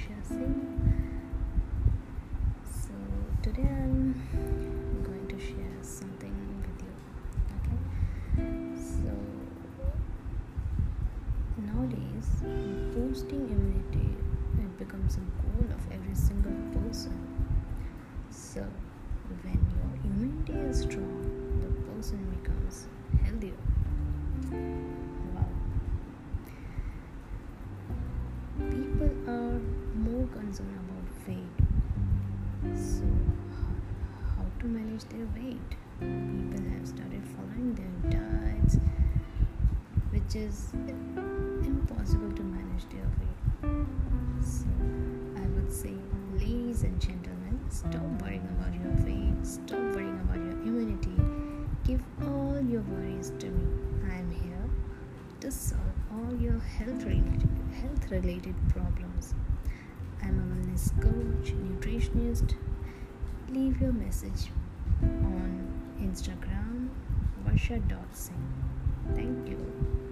So today I'm going to share something with you. Okay. So nowadays, boosting immunity it becomes a goal of every single person. So when your immunity is strong concerned about weight so how to manage their weight people have started following their diets which is impossible to manage their weight. So, I would say, ladies and gentlemen, stop worrying about your weight, stop worrying about your immunity. Give all your worries to me. I am here to solve all your health related, health related problems. I'm a wellness coach, nutritionist. Leave your message on Instagram, varsha.singh. Thank you.